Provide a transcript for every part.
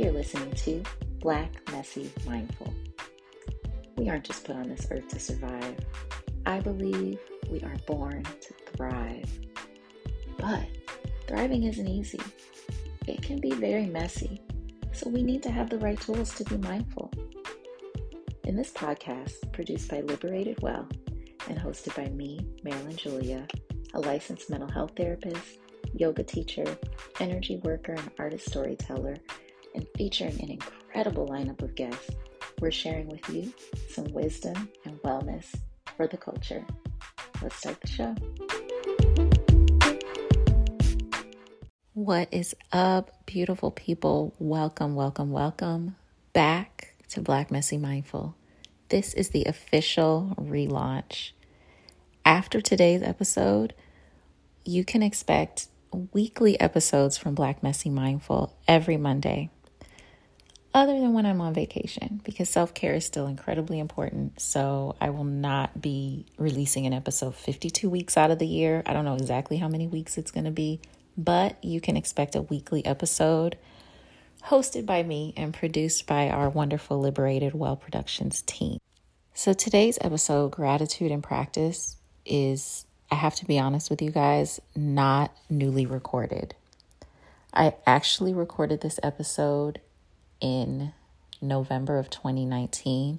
You're listening to Black, Messy, Mindful. We aren't just put on this earth to survive. I believe we are born to thrive. But thriving isn't easy, it can be very messy. So we need to have the right tools to be mindful. In this podcast, produced by Liberated Well and hosted by me, Marilyn Julia, a licensed mental health therapist, yoga teacher, energy worker, and artist storyteller, and featuring an incredible lineup of guests, we're sharing with you some wisdom and wellness for the culture. Let's start the show. What is up, beautiful people? Welcome, welcome, welcome back to Black Messy Mindful. This is the official relaunch. After today's episode, you can expect weekly episodes from Black Messy Mindful every Monday, other than when I'm on vacation, because self care is still incredibly important. So I will not be releasing an episode 52 weeks out of the year. I don't know exactly how many weeks it's going to be, but you can expect a weekly episode hosted by me and produced by our wonderful Liberated Well Productions team. So today's episode, Gratitude in Practice, is I have to be honest with you guys, not newly recorded. I actually recorded this episode in November of 2019.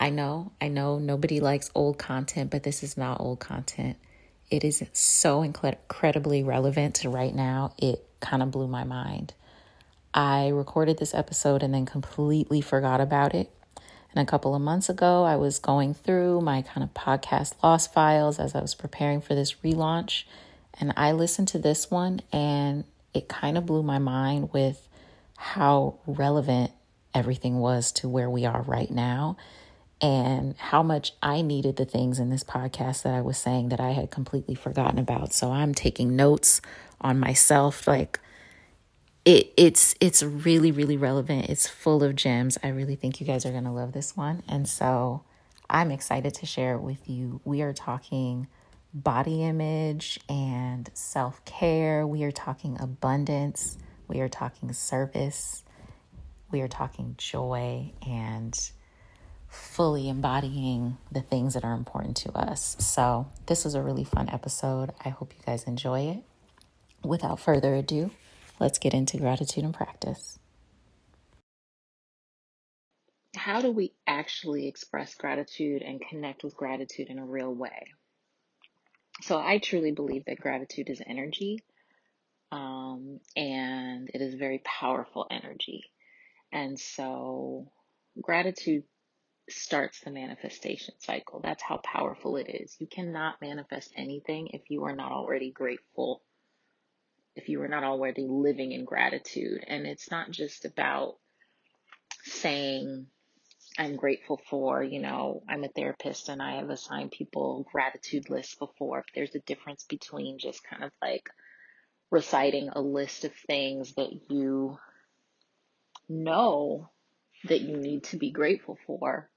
I know, I know nobody likes old content, but this is not old content. It is so incredibly relevant to right now. It kind of blew my mind. I recorded this episode and then completely forgot about it. And a couple of months ago, I was going through my kind of podcast lost files as I was preparing for this relaunch. And I listened to this one and it kind of blew my mind with how relevant everything was to where we are right now and how much I needed the things in this podcast that I was saying that I had completely forgotten about. So I'm taking notes on myself like it it's it's really really relevant. It's full of gems. I really think you guys are going to love this one. And so I'm excited to share it with you. We are talking body image and self-care. We are talking abundance. We are talking service. We are talking joy and fully embodying the things that are important to us. So, this was a really fun episode. I hope you guys enjoy it. Without further ado, Let's get into gratitude and practice. How do we actually express gratitude and connect with gratitude in a real way? So, I truly believe that gratitude is energy um, and it is very powerful energy. And so, gratitude starts the manifestation cycle. That's how powerful it is. You cannot manifest anything if you are not already grateful if you are not already living in gratitude. And it's not just about saying, I'm grateful for, you know, I'm a therapist and I have assigned people gratitude lists before. There's a difference between just kind of like reciting a list of things that you know that you need to be grateful for,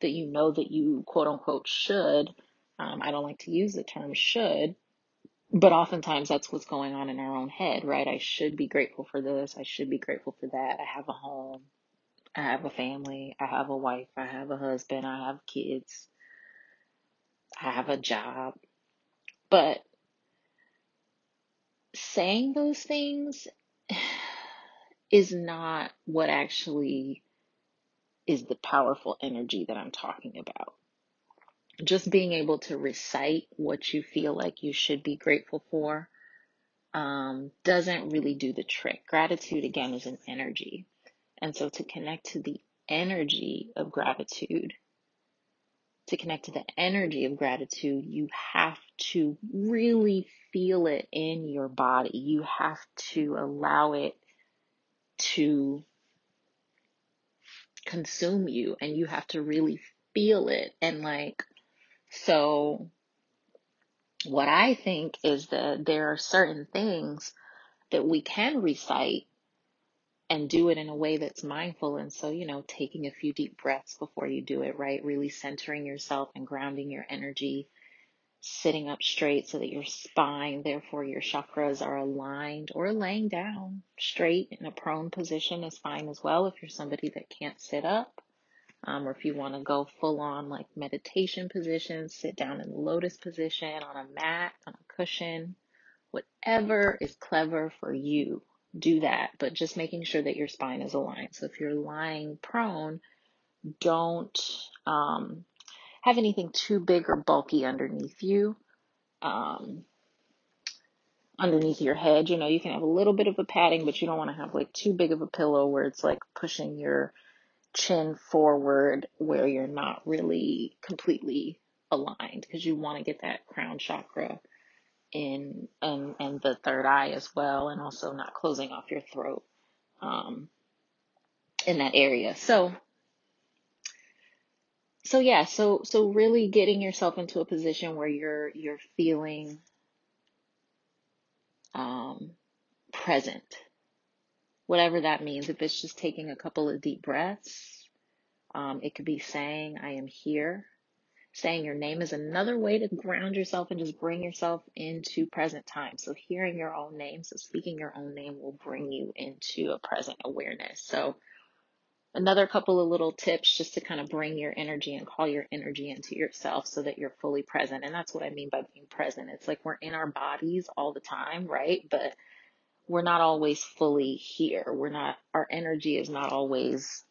that you know that you quote unquote should. Um, I don't like to use the term should, but oftentimes that's what's going on in our own head, right? I should be grateful for this. I should be grateful for that. I have a home. I have a family. I have a wife. I have a husband. I have kids. I have a job. But saying those things is not what actually is the powerful energy that I'm talking about just being able to recite what you feel like you should be grateful for um, doesn't really do the trick. Gratitude, again, is an energy. And so to connect to the energy of gratitude, to connect to the energy of gratitude, you have to really feel it in your body. You have to allow it to consume you and you have to really feel it and like so, what I think is that there are certain things that we can recite and do it in a way that's mindful. And so, you know, taking a few deep breaths before you do it, right? Really centering yourself and grounding your energy, sitting up straight so that your spine, therefore your chakras are aligned or laying down straight in a prone position is fine as well if you're somebody that can't sit up. Um, or if you want to go full on like meditation position, sit down in the lotus position on a mat, on a cushion, whatever is clever for you, do that. But just making sure that your spine is aligned. So if you're lying prone, don't um, have anything too big or bulky underneath you. Um, underneath your head, you know, you can have a little bit of a padding, but you don't want to have like too big of a pillow where it's like pushing your chin forward where you're not really completely aligned because you want to get that crown chakra in and and the third eye as well and also not closing off your throat um, in that area so so yeah, so so really getting yourself into a position where you're you're feeling um, present, whatever that means. If it's just taking a couple of deep breaths, um, it could be saying, "I am here." Saying your name is another way to ground yourself and just bring yourself into present time. So hearing your own name, so speaking your own name will bring you into a present awareness. So another couple of little tips just to kind of bring your energy and call your energy into yourself so that you're fully present. And that's what I mean by being present. It's like we're in our bodies all the time, right? But we're not always fully here. We're not, our energy is not always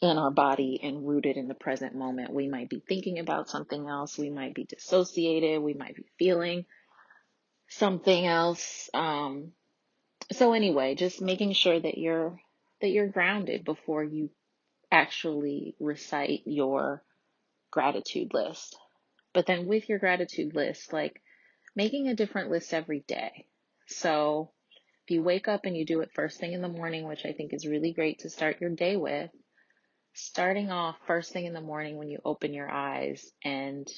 in our body and rooted in the present moment. We might be thinking about something else. We might be dissociated. We might be feeling something else. Um, so anyway, just making sure that you're that you're grounded before you actually recite your gratitude list. But then with your gratitude list, like making a different list every day. So if you wake up and you do it first thing in the morning, which I think is really great to start your day with, starting off first thing in the morning when you open your eyes and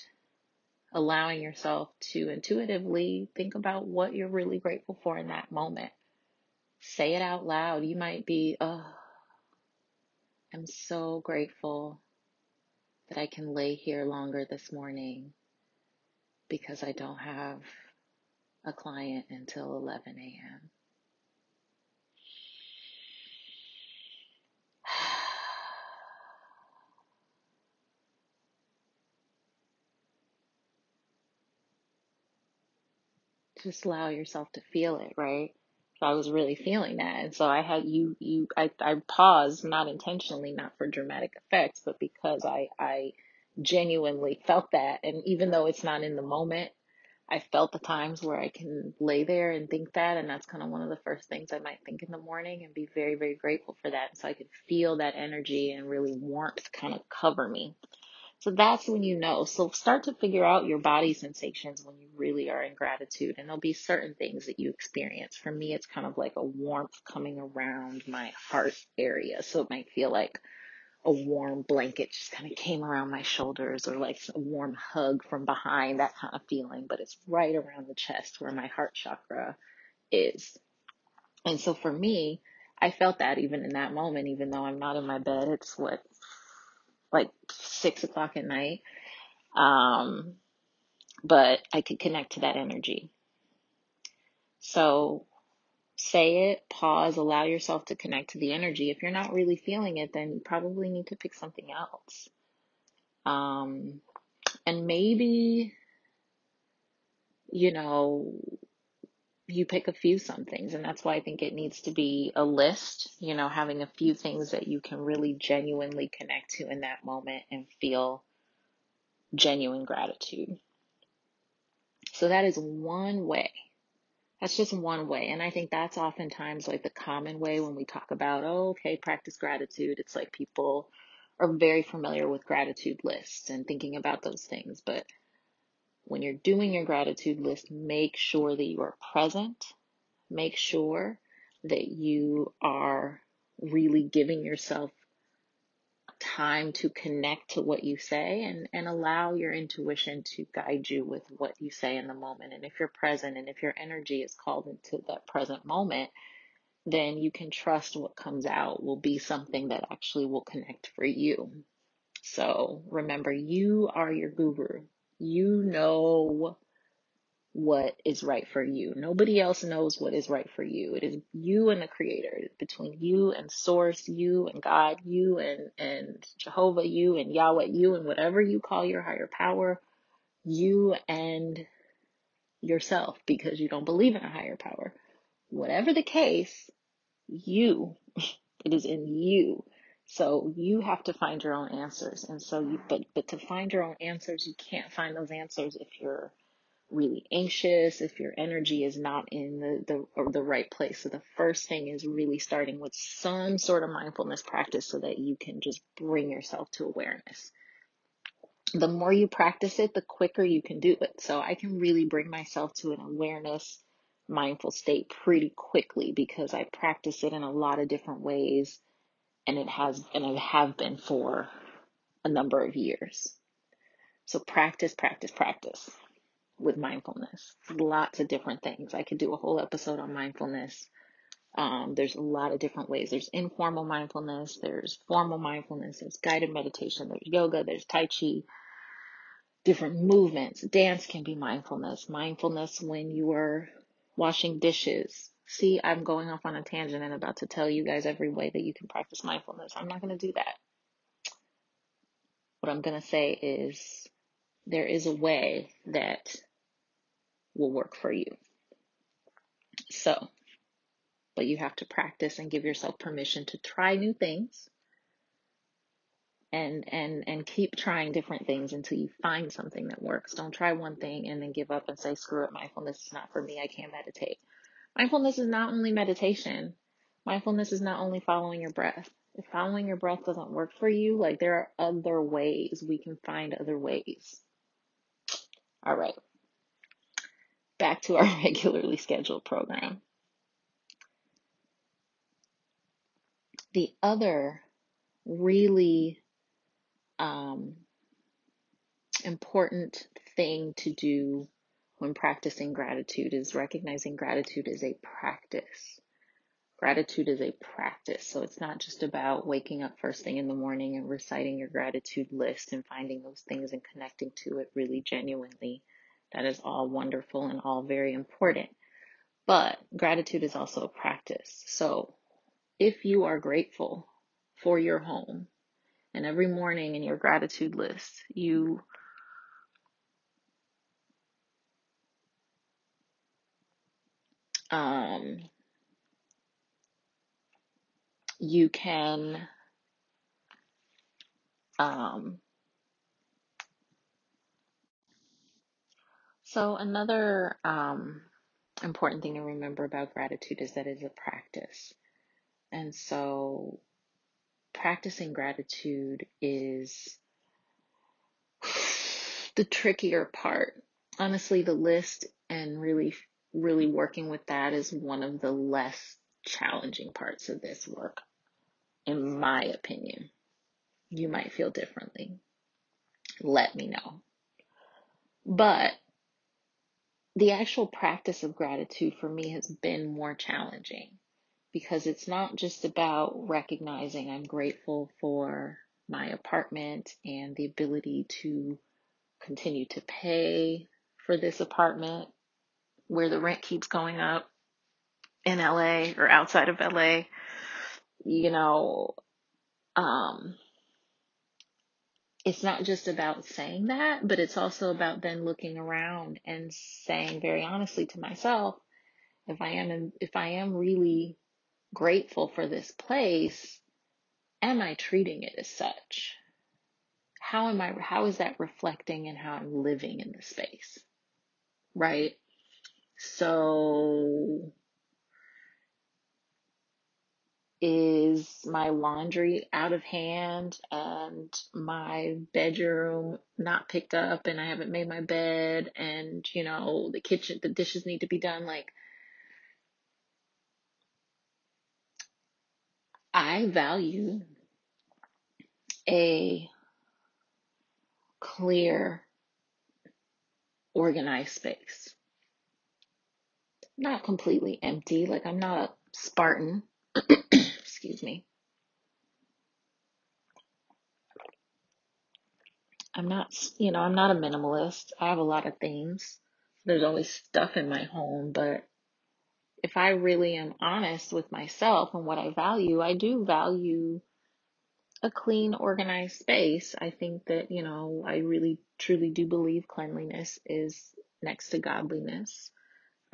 allowing yourself to intuitively think about what you're really grateful for in that moment. Say it out loud. You might be, oh, I'm so grateful that I can lay here longer this morning because I don't have a client until 11 a.m. Just allow yourself to feel it, right? So I was really feeling that. And so I had you, you, I, I paused, not intentionally, not for dramatic effects, but because I, I genuinely felt that. And even though it's not in the moment, I felt the times where I can lay there and think that. And that's kind of one of the first things I might think in the morning and be very, very grateful for that. So I could feel that energy and really warmth kind of cover me. So that's when you know. So start to figure out your body sensations when you really are in gratitude. And there'll be certain things that you experience. For me, it's kind of like a warmth coming around my heart area. So it might feel like a warm blanket just kind of came around my shoulders or like a warm hug from behind, that kind of feeling. But it's right around the chest where my heart chakra is. And so for me, I felt that even in that moment, even though I'm not in my bed, it's what like six o'clock at night. Um, but I could connect to that energy. So say it, pause, allow yourself to connect to the energy. If you're not really feeling it, then you probably need to pick something else. Um, and maybe, you know, you pick a few some things and that's why I think it needs to be a list, you know, having a few things that you can really genuinely connect to in that moment and feel genuine gratitude. So that is one way. That's just one way. And I think that's oftentimes like the common way when we talk about, oh, okay, practice gratitude. It's like people are very familiar with gratitude lists and thinking about those things. But when you're doing your gratitude list, make sure that you are present. Make sure that you are really giving yourself time to connect to what you say and, and allow your intuition to guide you with what you say in the moment. And if you're present and if your energy is called into that present moment, then you can trust what comes out will be something that actually will connect for you. So remember, you are your guru. You know what is right for you. Nobody else knows what is right for you. It is you and the creator. Between you and source, you and God, you and, and Jehovah, you and Yahweh, you and whatever you call your higher power, you and yourself because you don't believe in a higher power. Whatever the case, you, it is in you. So you have to find your own answers. And so you, but, but to find your own answers, you can't find those answers if you're really anxious, if your energy is not in the, the, the right place. So the first thing is really starting with some sort of mindfulness practice so that you can just bring yourself to awareness. The more you practice it, the quicker you can do it. So I can really bring myself to an awareness, mindful state pretty quickly because I practice it in a lot of different ways and it has, and I have been for a number of years. So practice, practice, practice with mindfulness. Lots of different things. I could do a whole episode on mindfulness. Um, there's a lot of different ways. There's informal mindfulness, there's formal mindfulness, there's guided meditation, there's yoga, there's Tai Chi, different movements. Dance can be mindfulness. Mindfulness when you are washing dishes. See, I'm going off on a tangent and about to tell you guys every way that you can practice mindfulness. I'm not going to do that. What I'm going to say is there is a way that will work for you. So, but you have to practice and give yourself permission to try new things and and and keep trying different things until you find something that works. Don't try one thing and then give up and say screw it, mindfulness is not for me. I can't meditate. Mindfulness is not only meditation. Mindfulness is not only following your breath. If following your breath doesn't work for you, like there are other ways. We can find other ways. All right. Back to our regularly scheduled program. The other really um, important thing to do when practicing gratitude is recognizing gratitude is a practice. Gratitude is a practice. So it's not just about waking up first thing in the morning and reciting your gratitude list and finding those things and connecting to it really genuinely. That is all wonderful and all very important. But gratitude is also a practice. So if you are grateful for your home and every morning in your gratitude list, you um, you can um, so another um, important thing to remember about gratitude is that it's a practice. And so practicing gratitude is the trickier part. Honestly the list and really really working with that is one of the less challenging parts of this work in my opinion. You might feel differently. Let me know. But the actual practice of gratitude for me has been more challenging because it's not just about recognizing I'm grateful for my apartment and the ability to continue to pay for this apartment where the rent keeps going up in LA or outside of LA. You know, um, it's not just about saying that, but it's also about then looking around and saying very honestly to myself, if I am, if I am really grateful for this place, am I treating it as such? How am I, how is that reflecting in how I'm living in the space? Right? So, is my laundry out of hand and my bedroom not picked up and I haven't made my bed and, you know, the kitchen, the dishes need to be done? Like, I value a clear, organized space. Not completely empty, like I'm not a Spartan. Excuse me. I'm not, you know, I'm not a minimalist. I have a lot of things. There's always stuff in my home, but if I really am honest with myself and what I value, I do value a clean, organized space. I think that, you know, I really truly do believe cleanliness is next to godliness.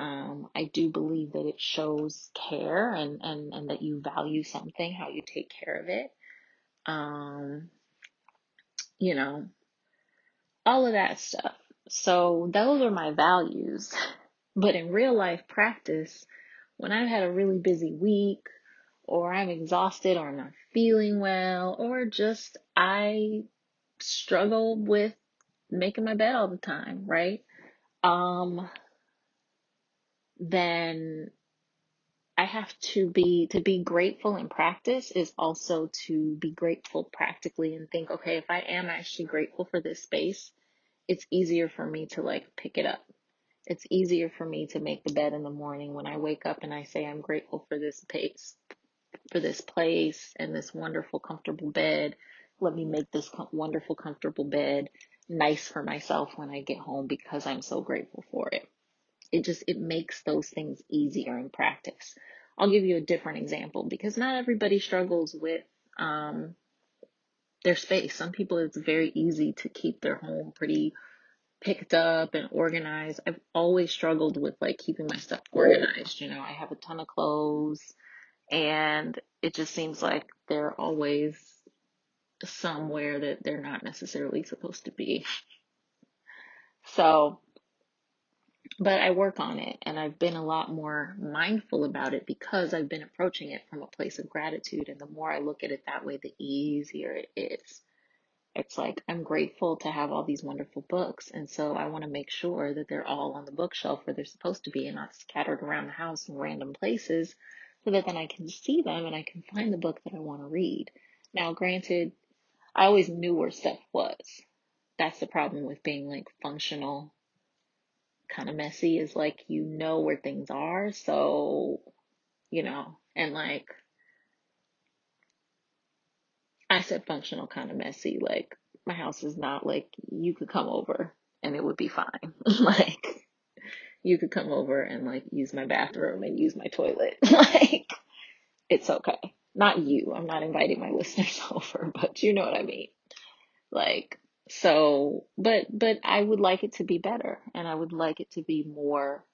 Um, I do believe that it shows care and, and, and that you value something, how you take care of it. Um, you know, all of that stuff. So those are my values. But in real life practice, when I've had a really busy week, or I'm exhausted, or I'm not feeling well, or just I struggle with making my bed all the time, right? Um, then I have to be to be grateful in practice is also to be grateful practically and think, okay, if I am actually grateful for this space, it's easier for me to like pick it up. It's easier for me to make the bed in the morning when I wake up and I say I'm grateful for this pace, for this place and this wonderful comfortable bed. Let me make this com- wonderful comfortable bed nice for myself when I get home because I'm so grateful for it it just it makes those things easier in practice. I'll give you a different example because not everybody struggles with um, their space. Some people it's very easy to keep their home pretty picked up and organized. I've always struggled with like keeping my stuff organized you know i have a ton of clothes and it just seems like they're always somewhere that they're not necessarily supposed to be. So but I work on it and I've been a lot more mindful about it because I've been approaching it from a place of gratitude. And the more I look at it that way, the easier it is. It's like I'm grateful to have all these wonderful books. And so I want to make sure that they're all on the bookshelf where they're supposed to be and not scattered around the house in random places so that then I can see them and I can find the book that I want to read. Now, granted, I always knew where stuff was. That's the problem with being like functional kind of messy is like you know where things are. So, you know, and like I said functional kind of messy. Like my house is not like you could come over and it would be fine. like you could come over and like use my bathroom and use my toilet. like it's okay. Not you. I'm not inviting my listeners over, but you know what I mean. Like so, but but I would like it to be better and I would like it to be more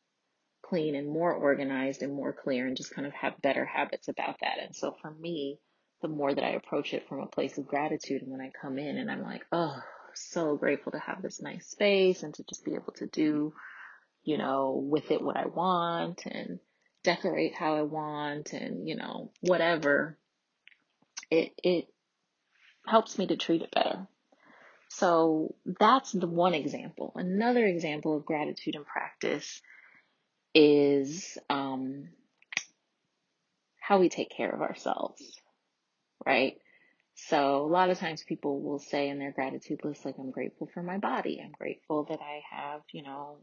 clean and more organized and more clear and just kind of have better habits about that. And so for me, the more that I approach it from a place of gratitude and when I come in and I'm like, oh, so grateful to have this nice space and to just be able to do, you know, with it what I want and decorate how I want and, you know, whatever. It it helps me to treat it better. So that's the one example. Another example of gratitude in practice is um, how we take care of ourselves, right? So a lot of times people will say in their gratitude list, like, I'm grateful for my body. I'm grateful that I have, you know,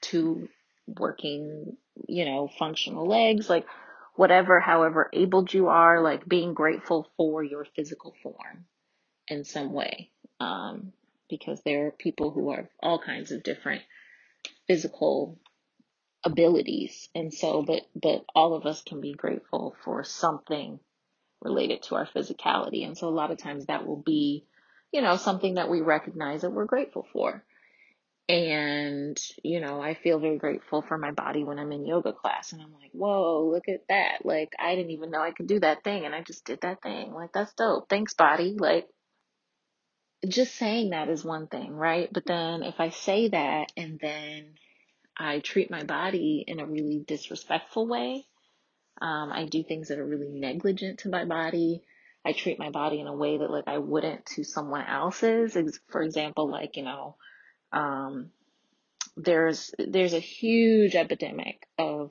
two working, you know, functional legs, like whatever, however abled you are, like being grateful for your physical form in some way. Um, because there are people who are all kinds of different physical abilities. And so, but, but all of us can be grateful for something related to our physicality. And so a lot of times that will be, you know, something that we recognize that we're grateful for. And, you know, I feel very grateful for my body when I'm in yoga class and I'm like, whoa, look at that. Like, I didn't even know I could do that thing and I just did that thing. Like, that's dope. Thanks, body. Like, just saying that is one thing, right? But then if I say that and then I treat my body in a really disrespectful way. Um, I do things that are really negligent to my body. I treat my body in a way that like I wouldn't to someone else's. For example, like, you know, um, there's, there's a huge epidemic of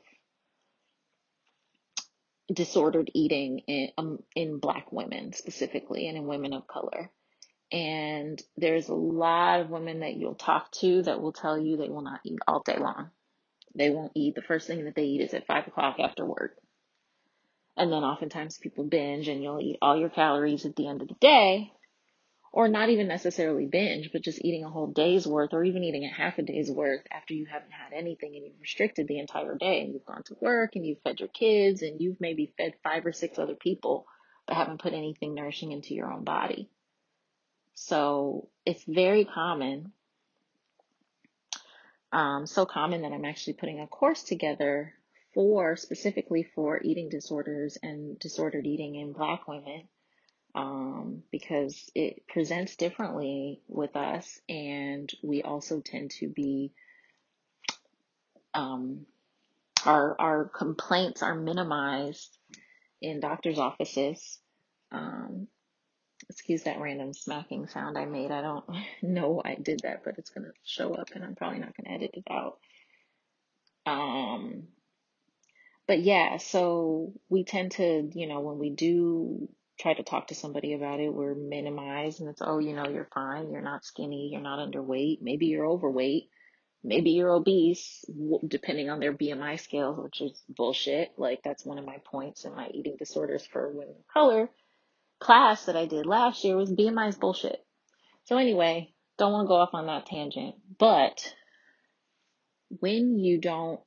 disordered eating in, um, in black women specifically and in women of color. And there's a lot of women that you'll talk to that will tell you they will not eat all day long. They won't eat. The first thing that they eat is at five o'clock after work. And then oftentimes people binge and you'll eat all your calories at the end of the day. or not even necessarily binge, but just eating a whole day's worth or even eating a half a day's worth after you haven't had anything and you've restricted the entire day and you've gone to work and you've fed your kids and you've maybe fed five or six other people but haven't put anything nourishing into your own body. So it's very common. Um, so common that I'm actually putting a course together for specifically for eating disorders and disordered eating in black women um, because it presents differently with us, and we also tend to be um, our our complaints are minimized in doctors' offices. Um, excuse that random smacking sound I made. I don't know why I did that, but it's gonna show up, and I'm probably not gonna edit it out. Um, but yeah, so we tend to, you know, when we do try to talk to somebody about it, we're minimized and it's, oh, you know, you're fine. You're not skinny. You're not underweight. Maybe you're overweight. Maybe you're obese, depending on their BMI scales, which is bullshit. Like, that's one of my points in my eating disorders for women of color class that I did last year was BMI is bullshit. So, anyway, don't want to go off on that tangent. But when you don't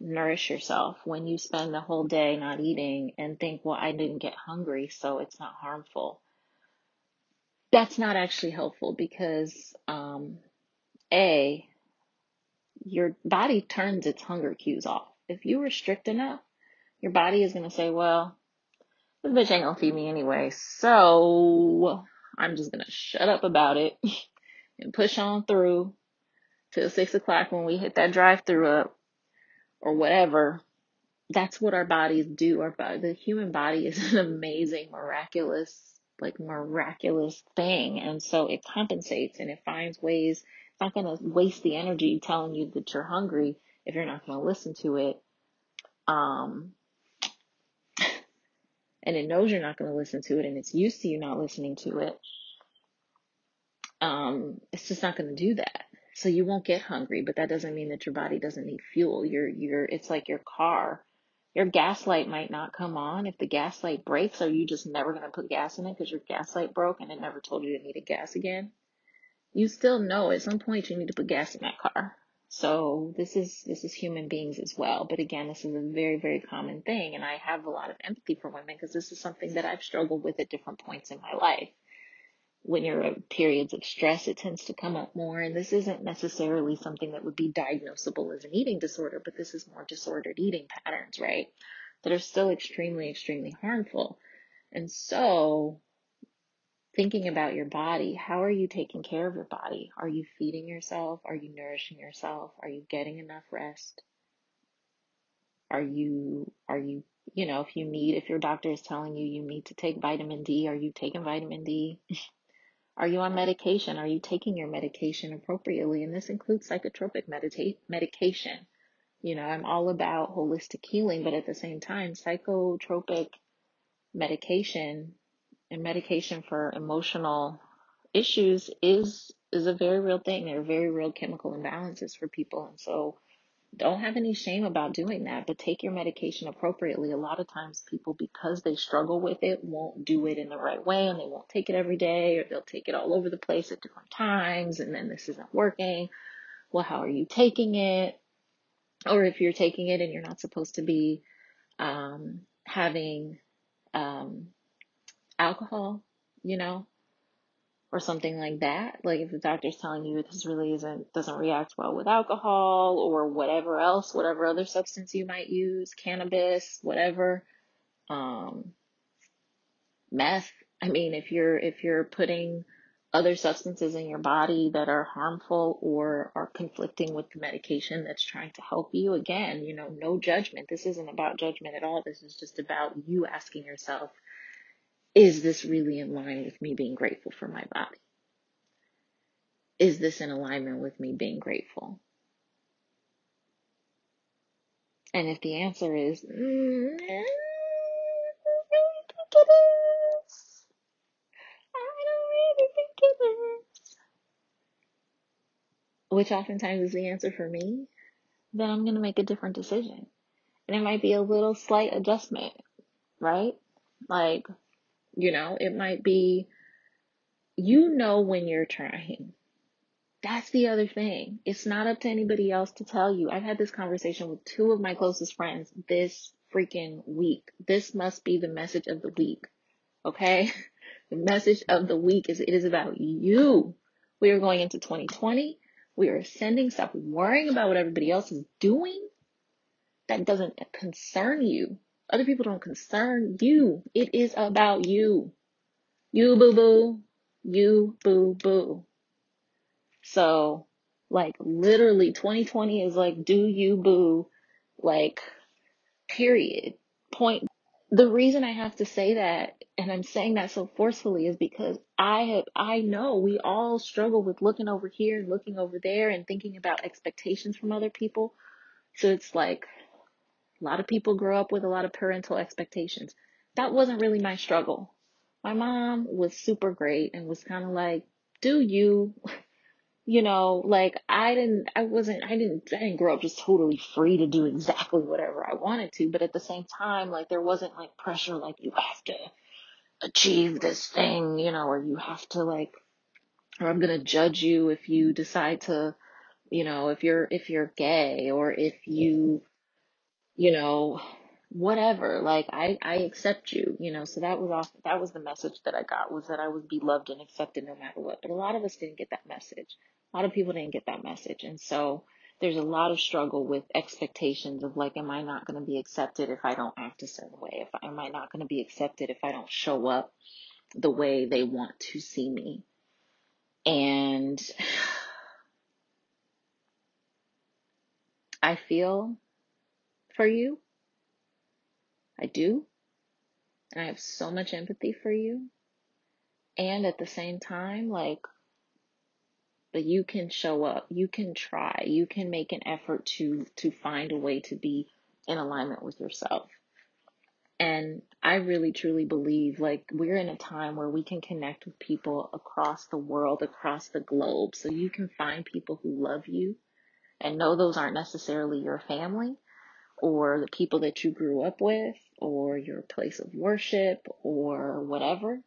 nourish yourself when you spend the whole day not eating and think, well, I didn't get hungry, so it's not harmful. That's not actually helpful because, um, A, your body turns its hunger cues off. If you restrict enough, your body is going to say, well, this bitch ain't to feed me anyway, so I'm just to shut up about it and push on through till six o'clock when we hit that drive through up or whatever, that's what our bodies do. Our body, the human body is an amazing, miraculous, like miraculous thing. And so it compensates and it finds ways. It's not to waste the energy telling you that you're hungry if you're not to listen to it. Um, and it knows you're not going to listen to it and it's used to you not listening to it. Um, it's just not going to do that. So you won't get hungry, but that doesn't mean that your body doesn't need fuel. You're, you're, it's like your car. Your gas light might not come on. If the gas light breaks, are you just never going to put gas in it because your gas light broke and it never told you to need a gas again? You still know at some point you need to put gas in that car. So this is, this is human beings as well. But again, this is a very, very common thing. And I have a lot of empathy for women because this is something that I've struggled with at different points in my life when you're in periods of stress, it tends to come up more. And this isn't necessarily something that would be diagnosable as an eating disorder, but this is more disordered eating patterns, right? That are still extremely, extremely harmful. And so, thinking about your body, how are you taking care of your body? Are you feeding yourself? Are you nourishing yourself? Are you getting enough rest? Are you, are you, you know, if you need, if your doctor is telling you you need to take vitamin D, are you taking vitamin D? Are you on medication? Are you taking your medication appropriately? And this includes psychotropic medita- medication. You know, I'm all about holistic healing, but at the same time, psychotropic medication and medication for emotional issues is is a very real thing. There are very real chemical imbalances for people. And so don't have any shame about doing that, but take your medication appropriately. A lot of times people, because they struggle with it, won't do it in the right way and they won't take it every day or they'll take it all over the place at different times and then this isn't working. Well, how are you taking it? Or if you're taking it and you're not supposed to be, um, having, um, alcohol, you know, or something like that. Like if the doctor's telling you this really isn't doesn't react well with alcohol or whatever else, whatever other substance you might use, cannabis, whatever, um, meth. I mean, if you're if you're putting other substances in your body that are harmful or are conflicting with the medication that's trying to help you, again, you know, no judgment. This isn't about judgment at all. This is just about you asking yourself, is this really in line with me being grateful for my body? Is this in alignment with me being grateful? And if the answer is, mm, I don't really think it is. I don't really think it is. Which oftentimes is the answer for me, then I'm going to make a different decision. And it might be a little slight adjustment, right? Like, you know, it might be you know when you're trying. That's the other thing. It's not up to anybody else to tell you. I've had this conversation with two of my closest friends this freaking week. This must be the message of the week. Okay? The message of the week is it is about you. We are going into 2020. We are ascending. Stop worrying about what everybody else is doing. That doesn't concern you. Other people don't concern you. It is about you. You boo boo. You boo boo. So, like, literally 2020 is like, do you boo? Like, period. Point. The reason I have to say that, and I'm saying that so forcefully, is because I have, I know we all struggle with looking over here and looking over there and thinking about expectations from other people. So it's like, a lot of people grow up with a lot of parental expectations. That wasn't really my struggle. My mom was super great and was kind of like, do you, you know, like I didn't, I wasn't, I didn't, I didn't grow up just totally free to do exactly whatever I wanted to. But at the same time, like there wasn't like pressure, like you have to achieve this thing, you know, or you have to like, or I'm going to judge you if you decide to, you know, if you're, if you're gay or if you, you know, whatever like i i accept you you know so that was off that was the message that i got was that i would be loved and accepted no matter what but a lot of us didn't get that message. A lot of people didn't get that message and so there's a lot of struggle with expectations of like am i not going to be accepted if i don't act a certain way? If am i not going to be accepted if i don't show up the way they want to see me? And i feel for you I do. And I have so much empathy for you. And at the same time, like, but you can show up, you can try, you can make an effort to to find a way to be in alignment with yourself. And I really truly believe like we're in a time where we can connect with people across the world, across the globe. So you can find people who love you and know those aren't necessarily your family, or the people that you grew up with or your place of worship or whatever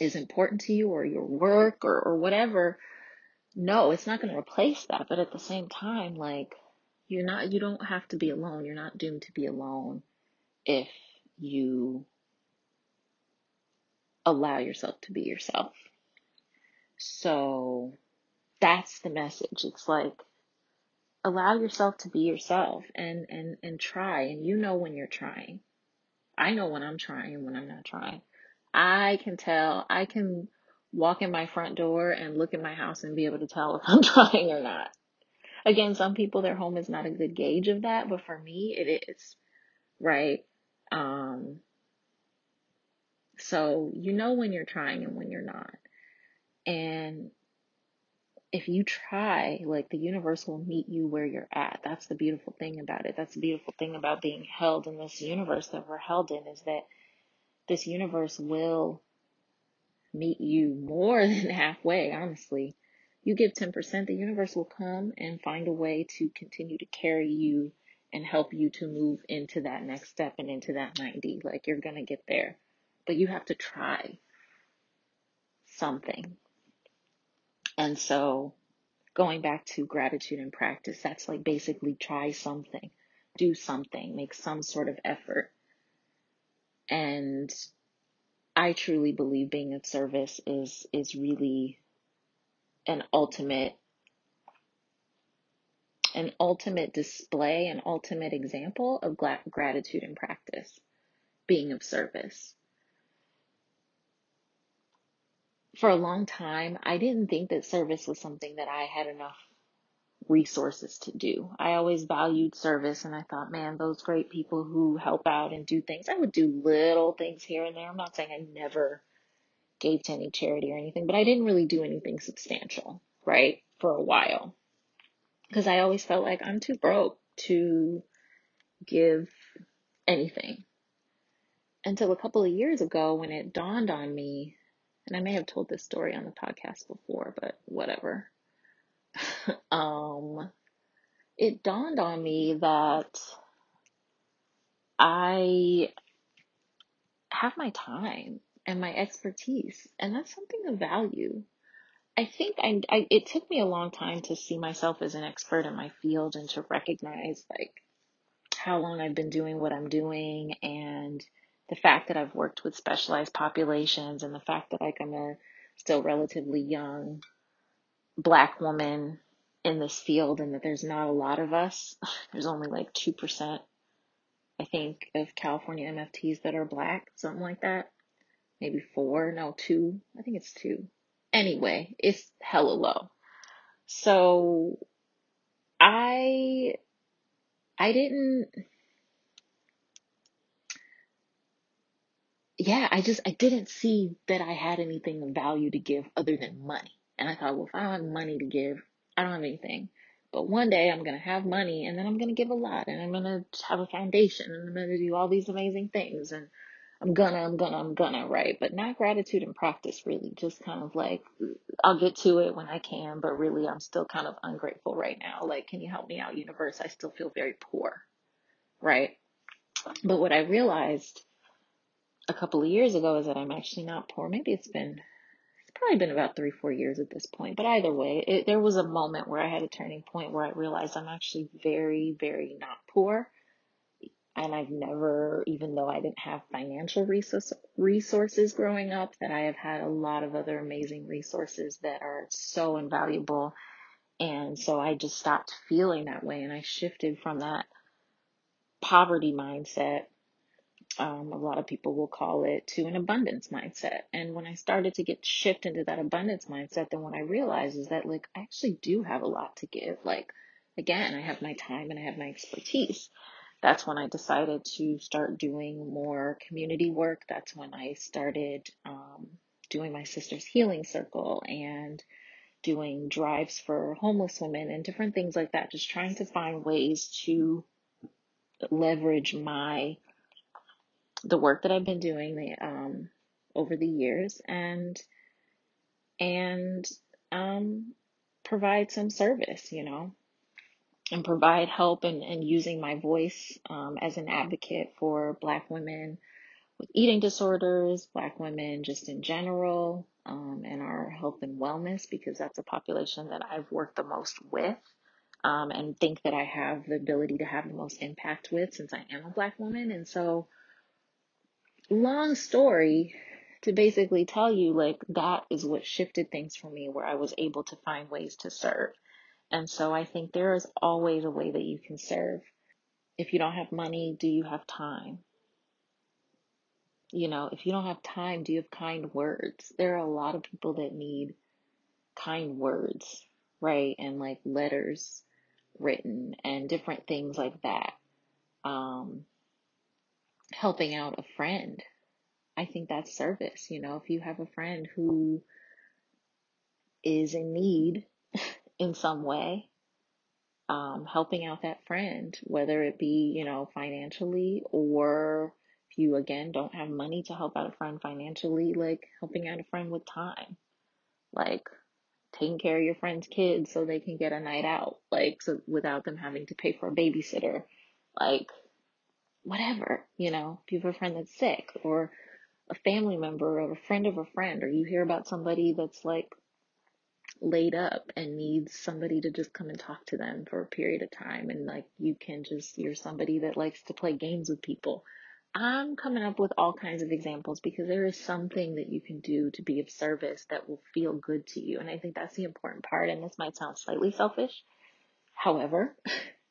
is important to you or your work or, or whatever. No, it's not going to replace that. But at the same time, like you're not, you don't have to be alone. You're not doomed to be alone if you allow yourself to be yourself. So that's the message. It's like allow yourself to be yourself and and and try. And you know when you're trying. I know when i'm trying and when i'm not trying. I can tell i can walk in my front door and look at my house and be able to tell if i'm trying or not. Again some people their home is not a good gauge of that but for me it is. Right? Um so you know when you're trying and when you're not. And if you try, like the universe will meet you where you're at. That's the beautiful thing about it. That's the beautiful thing about being held in this universe that we're held in is that this universe will meet you more than halfway, honestly. You give 10%, the universe will come and find a way to continue to carry you and help you to move into that next step and into that 90. Like you're going to get there. But you have to try something. And so going back to gratitude and practice, that's like basically try something, do something, make some sort of effort. And I truly believe being of service is is really an ultimate an ultimate display, an ultimate example of gratitude and practice, being of service. For a long time, I didn't think that service was something that I had enough resources to do. I always valued service and I thought, man, those great people who help out and do things, I would do little things here and there. I'm not saying I never gave to any charity or anything, but I didn't really do anything substantial, right? For a while. Because I always felt like I'm too broke to give anything. Until a couple of years ago when it dawned on me and I may have told this story on the podcast before, but whatever. um, it dawned on me that I have my time and my expertise. And that's something of value. I think I, I, it took me a long time to see myself as an expert in my field and to recognize like how long I've been doing what I'm doing and the fact that I've worked with specialized populations and the fact that like I'm a still relatively young black woman in this field and that there's not a lot of us. There's only like 2%, I think, of California MFTs that are black, something like that. Maybe four, no, two. I think it's two. Anyway, it's hella low. So I I didn't yeah, I just I didn't see that I had anything of value to give other than money. And I thought, well, if I don't have money to give, I don't have anything. But one day I'm gonna have money and then I'm gonna give a lot and I'm gonna have a foundation and I'm gonna do all these amazing things and I'm gonna, I'm gonna, I'm gonna, right? But not gratitude and practice really, just kind of like I'll get to it when I can, but really I'm still kind of ungrateful right now. Like, can you help me out, universe? I still feel very poor, right? But what I realized a couple of years ago is that I'm actually not poor. Maybe it's been, it's probably been about three, four years at this point. But either way, it, there was a moment where I had a turning point where I realized I'm actually very, very not poor. And I've never, even though I didn't have financial resource, resources growing up, that I have had a lot of other amazing resources that are so invaluable. And so I just stopped feeling that way and I shifted from that poverty mindset um, a lot of people will call it to an abundance mindset. And when I started to get shift into that abundance mindset, then what I realized is that like I actually do have a lot to give. Like again, I have my time and I have my expertise. That's when I decided to start doing more community work. That's when I started um, doing my sister's healing circle and doing drives for homeless women and different things like that. Just trying to find ways to leverage my the work that I've been doing um, over the years and and um, provide some service, you know, and provide help and, and using my voice um, as an advocate for Black women with eating disorders, Black women just in general, um, and our health and wellness because that's a population that I've worked the most with. Um, and think that I have the ability to have the most impact with since I am a black woman. And so long story to basically tell you like that is what shifted things for me where I was able to find ways to serve. And so I think there is always a way that you can serve. If you don't have money, do you have time? You know, if you don't have time, do you have kind words? There are a lot of people that need kind words, right? And like letters written and different things like that. Um, helping out a friend, I think that's service. You know, if you have a friend who is in need in some way, um, helping out that friend, whether it be, you know, financially or if you again don't have money to help out a friend financially, like helping out a friend with time, like taking care of your friend's kids so they can get a night out, like so without them having to pay for a babysitter, like whatever, you know, if you have a friend that's sick or a family member or a friend of a friend, or you hear about somebody that's like laid up and needs somebody to just come and talk to them for a period of time, and like you can just, you're somebody that likes to play games with people. I'm coming up with all kinds of examples because there is something that you can do to be of service that will feel good to you. And I think that's the important part. And this might sound slightly selfish. However,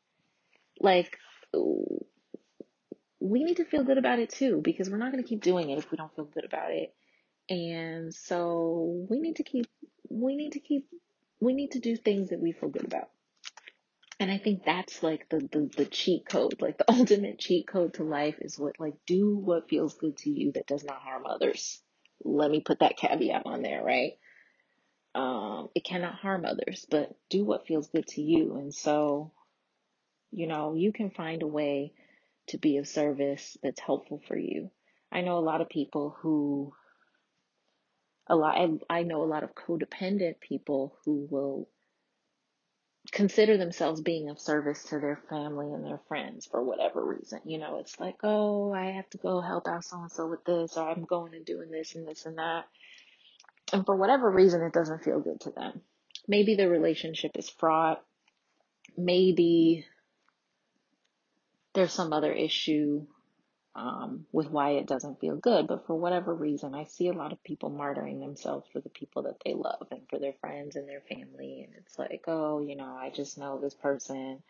like we need to feel good about it too because we're not going to keep doing it if we don't feel good about it. And so we need to keep, we need to keep, we need to do things that we feel good about. And I think that's like the, the, the cheat code, like the ultimate cheat code to life is what, like, do what feels good to you that does not harm others. Let me put that caveat on there, right? Um, it cannot harm others, but do what feels good to you. And so, you know, you can find a way to be of service that's helpful for you. I know a lot of people who a lot I, I know a lot of codependent people who will consider themselves being of service to their family and their friends for whatever reason. You know, it's like, oh, I have to go help out so and so with this, or I'm going and doing this and this and that. And for whatever reason, it doesn't feel good to them. Maybe the relationship is fraught. Maybe there's some other issue um, with why it doesn't feel good. But for whatever reason, I see a lot of people martyring themselves for the people that they love and for their friends and their family. And it's like, oh, you know, I just know this person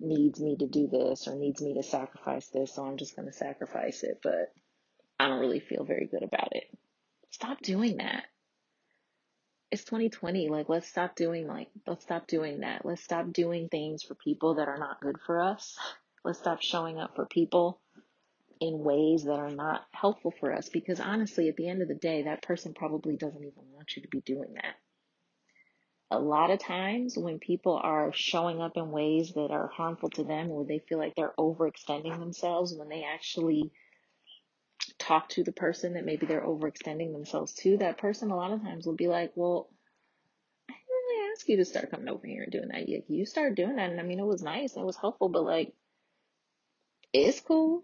needs me to do this or needs me to sacrifice this, so I'm just going to sacrifice it. But I don't really feel very good about it. Stop doing that. It's 2020. Like, let's stop doing like, let's stop doing that. Let's stop doing things for people that are not good for us. Let's stop showing up for people in ways that are not helpful for us because honestly, at the end of the day, that person probably doesn't even want you to be doing that. A lot of times when people are showing up in ways that are harmful to them or they feel like they're overextending themselves when they actually talk to the person that maybe they're overextending themselves to, that person a lot of times will be like, well, I didn't really ask you to start coming over here and doing that. You, started doing that and I mean, it was nice. It was helpful, but like, it's cool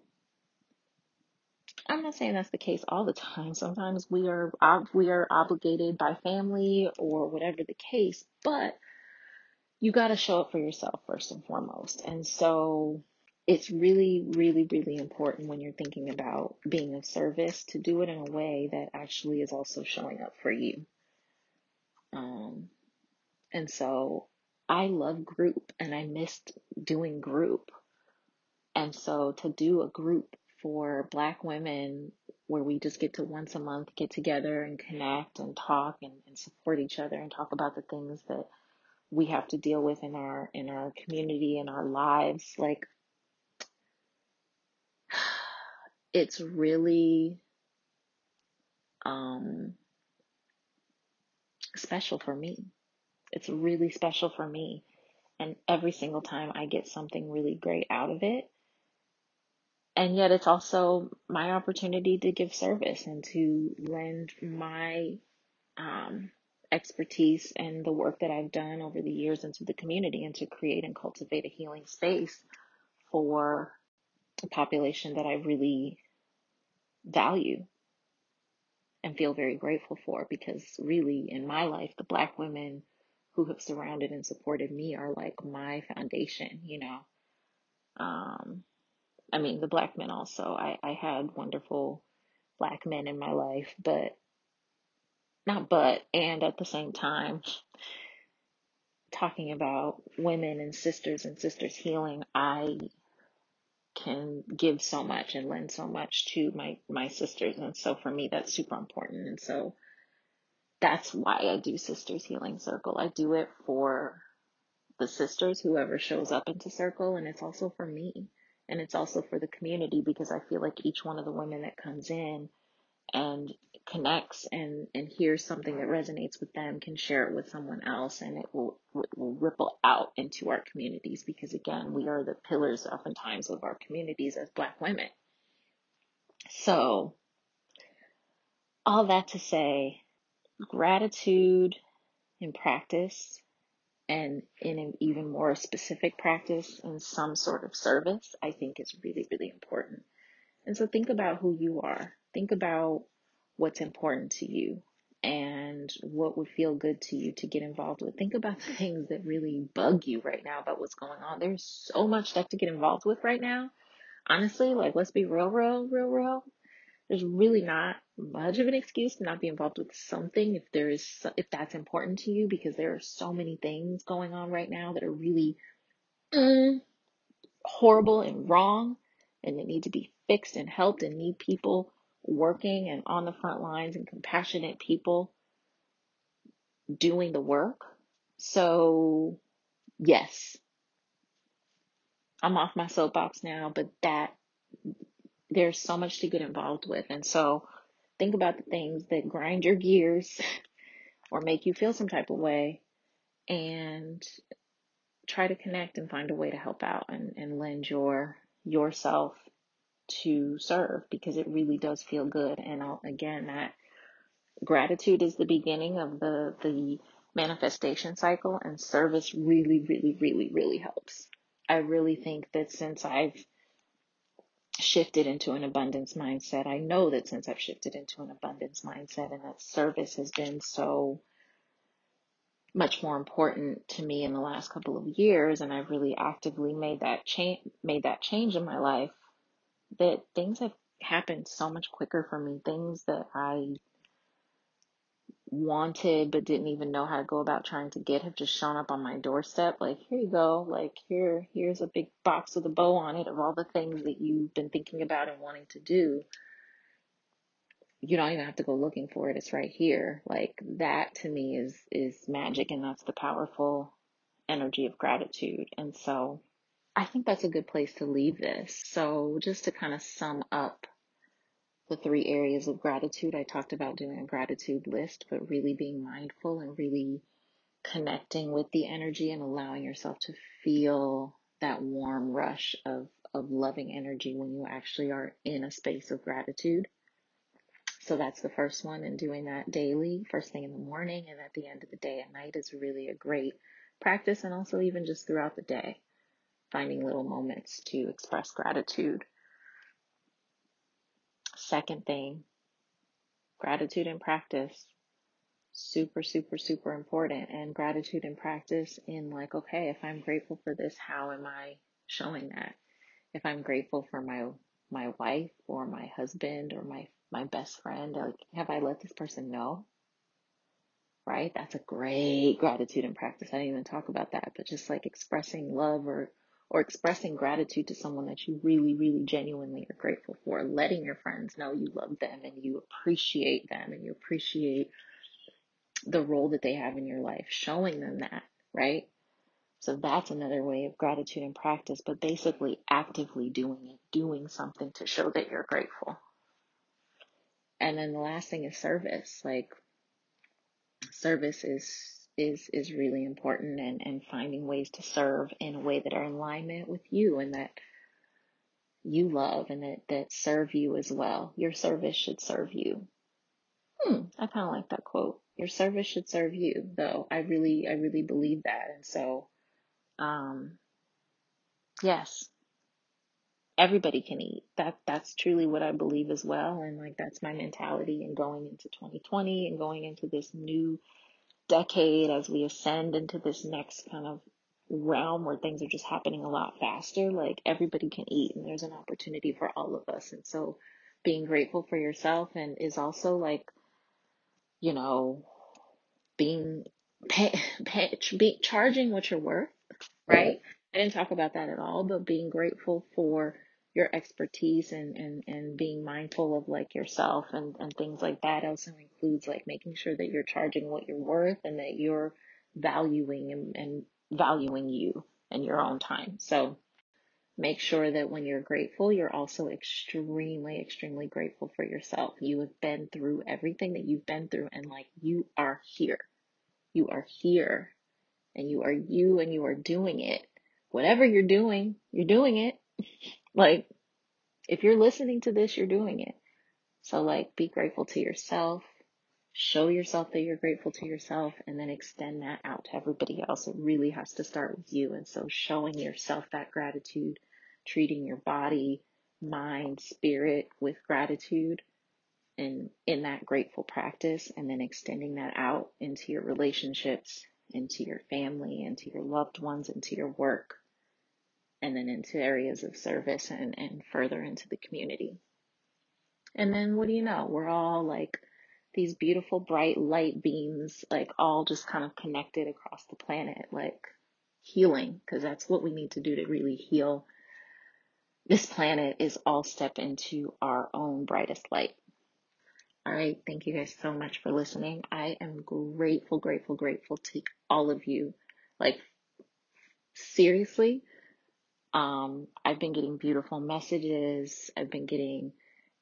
I'm not saying that's the case all the time. Sometimes we are we are obligated by family or whatever the case, but you got to show up for yourself first and foremost. And so it's really, really, really important when you're thinking about being of service to do it in a way that actually is also showing up for you. Um, and so I love group and I missed doing group. And so to do a group for black women where we just get to once a month get together and connect and talk and, and support each other and talk about the things that we have to deal with in our in our community and our lives like it's really um special for me. It's really special for me. And every single time i get something really great out of it and yet it's also my opportunity to give service and to lend my um, expertise and the work that I've done over the years into the community and to create and cultivate a healing space for a population that I really value and feel very grateful for. Because really in my life the black women who have surrounded and supported me are like my foundation you know? Um, I mean, the black men also. I, I had wonderful black men in my life, but not but, and at the same time, talking about women and sisters and sisters healing, I can give so much and lend so much to my, my sisters. And so for me, that's super important. And so that's why I do Sisters Healing Circle. I do it for the sisters, whoever shows up into Circle, and it's also for me and it's also for the community because I feel like each one of the women that comes in and connects and and hears something that resonates with them can share it with someone else and it will it will ripple out into our communities because again we are the pillars oftentimes of our communities as black women. So all that to say gratitude in practice and in an even more specific practice in some sort of service, I think is really, really important. And so think about who you are. Think about what's important to you and what would feel good to you to get involved with. Think about the things that really bug you right now about what's going on. There's so much stuff to get involved with right now. Honestly, like let's be real, real, real, real there's really not much of an excuse to not be involved with something if there is if that's important to you because there are so many things going on right now that are really mm, horrible and wrong and they need to be fixed and helped and need people working and on the front lines and compassionate people doing the work. So, yes, I'm off my soapbox now, but that there's so much to get involved with. And so think about the things that grind your gears or make you feel some type of way and try to connect and find a way to help out and, and lend your yourself to serve because it really does feel good. And I'll, again, that gratitude is the beginning of the, the manifestation cycle, and service really, really, really, really helps. I really think that since I've shifted into an abundance mindset, I know that since I've shifted into an abundance mindset and that service has been so much more important to me in the last couple of years and I've really actively made that change made that change in my life that things have happened so much quicker for me. Things that I wanted but didn't even know how to go about trying to get have just shown up on my doorstep like here you go like here here's a big box with a bow on it of all the things that you've been thinking about and wanting to do. You don't even have to go looking for it it's right here. Like that to me is is magic and that's the powerful energy of gratitude. And so i think that's a good place to leave this. So just to kind of sum up the three areas of gratitude i talked about doing a gratitude list but really being mindful and really connecting with the energy and allowing yourself to feel that warm rush of of loving energy when you actually are in a space of gratitude so that's the first one, and doing that daily, first thing in the morning and at the end of the day at night is really a great practice, and also even just throughout the day, finding little moments to express gratitude. Second thing, gratitude and practice. Super, super, super important. And gratitude and practice in like, okay, if I'm grateful for this, how am I showing that? If I'm grateful for my my wife or my husband or my my best friend like have i let this person know right that's a great gratitude and practice i didn't even talk about that but just like expressing love or or expressing gratitude to someone that you really really genuinely are grateful for letting your friends know you love them and you appreciate them and you appreciate the role that they have in your life showing them that right so that's another way of gratitude and practice, but basically actively doing it, doing something to show that you're grateful. And then the last thing is service. Like service is is is really important and, and finding ways to serve in a way that are in alignment with you and that you love and that, that serve you as well. Your service should serve you. Hmm, I kind of like that quote. Your service should serve you, though. I really, I really believe that. And so, um, yes, everybody can eat. That that's truly what I believe as well. And like that's my mentality in going into 2020 and going into this new decade as we ascend into this next kind of realm where things are just happening a lot faster. Like everybody can eat and there's an opportunity for all of us. And so being grateful for yourself and is also like, you know, being pay, pay, be, charging what you're worth, right? I didn't talk about that at all, but being grateful for your expertise and, and, and being mindful of like yourself and, and things like that also includes like making sure that you're charging what you're worth and that you're valuing and, and valuing you and your own time. So make sure that when you're grateful, you're also extremely, extremely grateful for yourself. You have been through everything that you've been through and like you are here. You are here and you are you and you are doing it. Whatever you're doing, you're doing it. Like if you're listening to this, you're doing it. So, like, be grateful to yourself, show yourself that you're grateful to yourself, and then extend that out to everybody else. It really has to start with you. And so, showing yourself that gratitude, treating your body, mind, spirit with gratitude, and in that grateful practice, and then extending that out into your relationships, into your family, into your loved ones, into your work and then into areas of service and, and further into the community. And then what do you know? We're all like these beautiful bright light beams, like all just kind of connected across the planet, like healing, because that's what we need to do to really heal this planet is all step into our own brightest light. All right. Thank you guys so much for listening. I am grateful, grateful, grateful to all of you. Like, seriously, um, I've been getting beautiful messages. I've been getting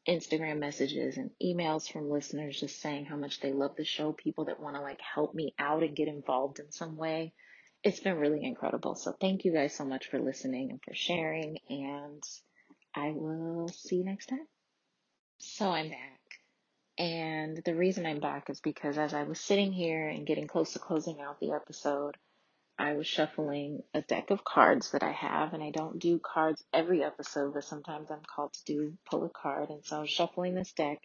Instagram messages and emails from listeners just saying how much they love the show, people that want to like help me out and get involved in some way. It's been really incredible. So thank you guys so much for listening and for sharing and I will see you next time. So I'm back. And the reason I'm back is because as I was sitting here and getting close to closing out the episode, I was shuffling a deck of cards that I have, and I don't do cards every episode, but sometimes I'm called to do pull a card. And so I was shuffling this deck.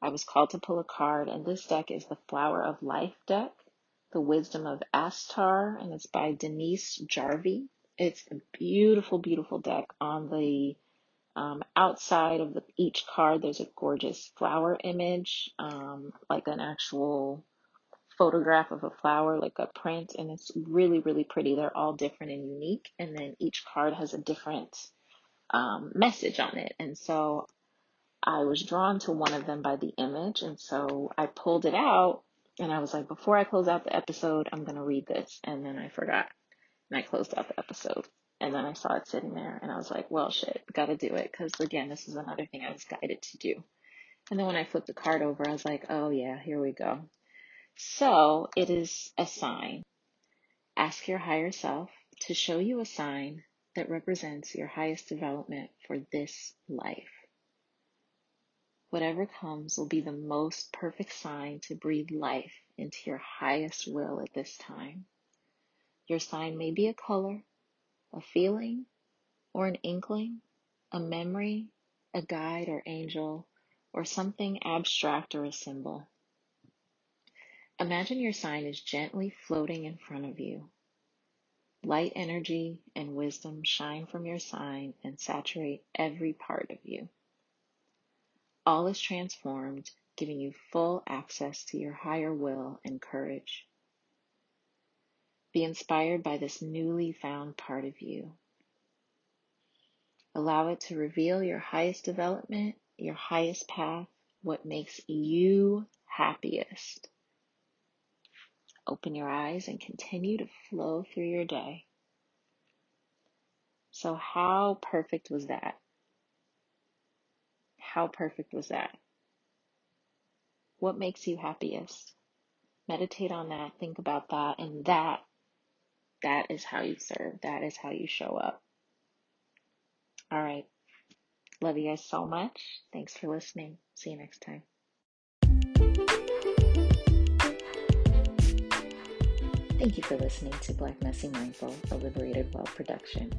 I was called to pull a card, and this deck is the Flower of Life deck, The Wisdom of Astar, and it's by Denise Jarvie. It's a beautiful, beautiful deck. On the um, outside of the, each card, there's a gorgeous flower image, um, like an actual photograph of a flower, like a print, and it's really, really pretty. They're all different and unique, and then each card has a different um, message on it. And so I was drawn to one of them by the image, and so I pulled it out, and I was like, before I close out the episode, I'm going to read this, and then I forgot, and I closed out the episode. And then I saw it sitting there, and I was like, well, shit, gotta do it. Because again, this is another thing I was guided to do. And then when I flipped the card over, I was like, oh, yeah, here we go. So it is a sign. Ask your higher self to show you a sign that represents your highest development for this life. Whatever comes will be the most perfect sign to breathe life into your highest will at this time. Your sign may be a color, a feeling, or an inkling, a memory, a guide or angel, or something abstract or a symbol. Imagine your sign is gently floating in front of you. Light energy and wisdom shine from your sign and saturate every part of you. All is transformed, giving you full access to your higher will and courage. Be inspired by this newly found part of you. Allow it to reveal your highest development, your highest path, what makes you happiest. Open your eyes and continue to flow through your day. So, how perfect was that? How perfect was that? What makes you happiest? Meditate on that, think about that, and that that is how you serve. That is how you show up. All right. Love you guys so much. Thanks for listening. See you next time. Thank you for listening to Black Messy Mindful, a Liberated Well production.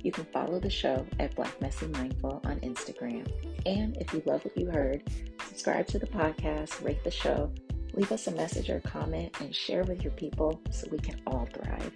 You can follow the show at Black Messy Mindful on Instagram. And if you love what you heard, subscribe to the podcast, rate the show, leave us a message or comment, and share with your people so we can all thrive.